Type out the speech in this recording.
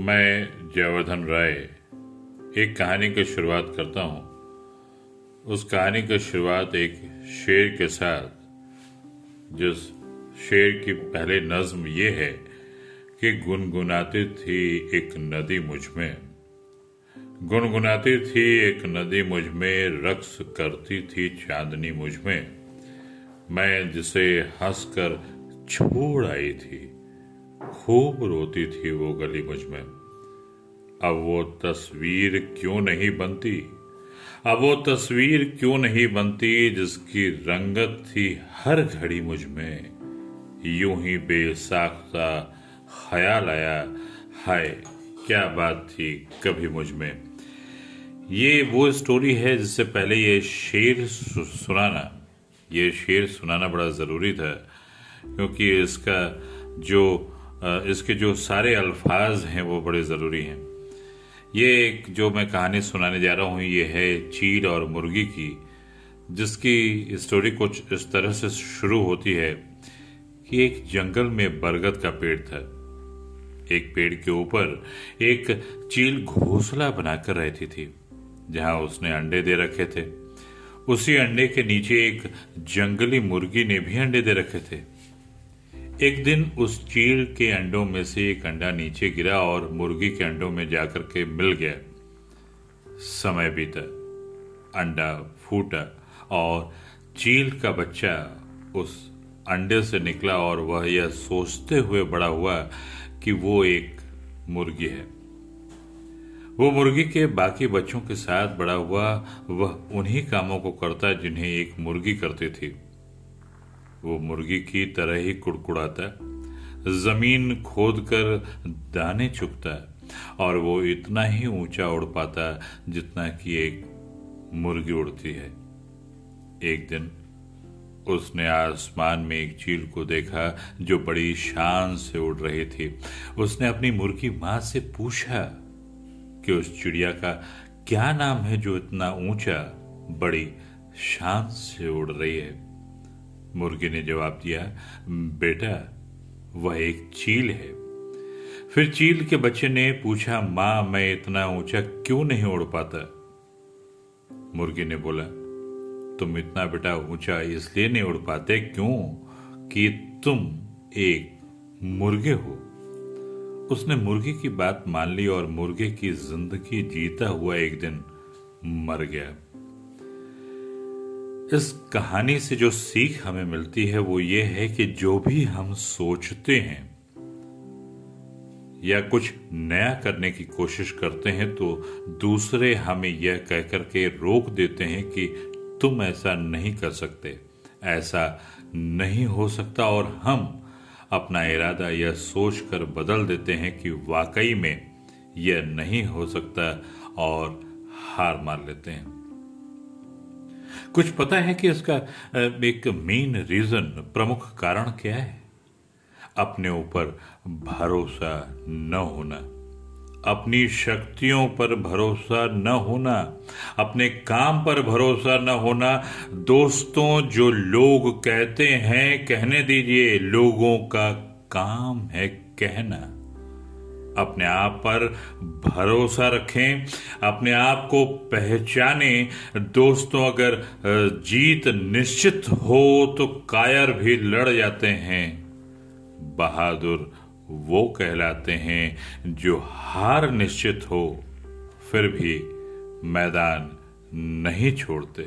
मैं जयवर्धन राय एक कहानी की शुरुआत करता हूँ। उस कहानी की शुरुआत एक शेर के साथ, जिस शेर की पहले नज्म ये है कि गुनगुनाती थी एक नदी मुझमें। गुनगुनाती थी एक नदी मुझमें, रक्स करती थी चांदनी मुझमें। मैं जिसे हंसकर छोड़ आई थी खूब रोती थी वो गली मुझमें। अब वो तस्वीर क्यों नहीं बनती? अब वो तस्वीर क्यों नहीं बनती जिसकी रंगत थी हर घड़ी मुझमें? यूँ ही बेसाख्ता ख्याल आया, हाय, क्या बात थी कभी मुझमें। ये वो स्टोरी है जिससे पहले ये शेर सुनाना, ये शेर सुनाना बड़ा ज़रूरी था, क्योंकि इसका जो इसके जो सारे अल्फाज हैं, वो बड़े ज़रूरी हैं। ये एक जो मैं कहानी सुनाने जा रहा हूँ, ये है चील और मुर्गी की, जिसकी स्टोरी कुछ इस तरह से शुरू होती है कि एक जंगल में बरगद का पेड़ था। एक पेड़ के ऊपर एक चील घोंसला बनाकर रहती थी, जहाँ उसने अंडे दे रखे थे। उसी अंडे के नीचे एक जंगली मुर्गी ने भी अंडे दे रखे थे। एक दिन उस चील के अंडों में से एक अंडा नीचे गिरा और मुर्गी के अंडों में जाकर के मिल गया। समय बीता, अंडा फूटा और चील का बच्चा उस अंडे से निकला और वह यह सोचते हुए बड़ा हुआ कि वो एक मुर्गी है। वो मुर्गी के बाकी बच्चों के साथ बड़ा हुआ, वह उन्हीं कामों को करता जिन्हें एक मुर्गी करती थी। वो मुर्गी की तरह ही कुड़कुड़ाता है। ज़मीन खोद कर दाने चुगता और वो इतना ही ऊँचा उड़ पाता है जितना कि एक मुर्गी उड़ती है। एक दिन उसने आसमान में एक चील को देखा जो बड़ी शान से उड़ रही थी। उसने अपनी मुर्गी माँ से पूछा कि उस चिड़िया का क्या नाम है जो इतना ऊँचा, बड़ी शान से उड़ रही है? मुर्गी ने जवाब दिया, बेटा, वह एक चील है। फिर चील के बच्चे ने पूछा, माँ, मैं इतना ऊँचा क्यों नहीं उड़ पाता? मुर्गी ने बोला, तुम इतना बेटा ऊँचा इसलिए नहीं उड़ पाते क्यों कि तुम एक मुर्गे हो? उसने मुर्गी की बात मान ली और मुर्गे की ज़िंदगी जीता हुआ एक दिन मर गया। इस कहानी से जो सीख हमें मिलती है वो ये है कि जो भी हम सोचते हैं या कुछ नया करने की कोशिश करते हैं तो दूसरे हमें यह कहकर के रोक देते हैं कि तुम ऐसा नहीं कर सकते, ऐसा नहीं हो सकता और हम अपना इरादा यह सोच कर बदल देते हैं कि वाकई में यह नहीं हो सकता और हार मान लेते हैं। कुछ पता है कि इसका एक मेन रीजन प्रमुख कारण क्या है? अपने ऊपर भरोसा न होना, अपनी शक्तियों पर भरोसा न होना, अपने काम पर भरोसा न होना। दोस्तों, जो लोग कहते हैं, कहने दीजिए, लोगों का काम है कहना। अपने आप पर भरोसा रखें, अपने आप को पहचाने। दोस्तों, अगर जीत निश्चित हो तो कायर भी लड़ जाते हैं। बहादुर वो कहलाते हैं जो हार निश्चित हो, फिर भी मैदान नहीं छोड़ते।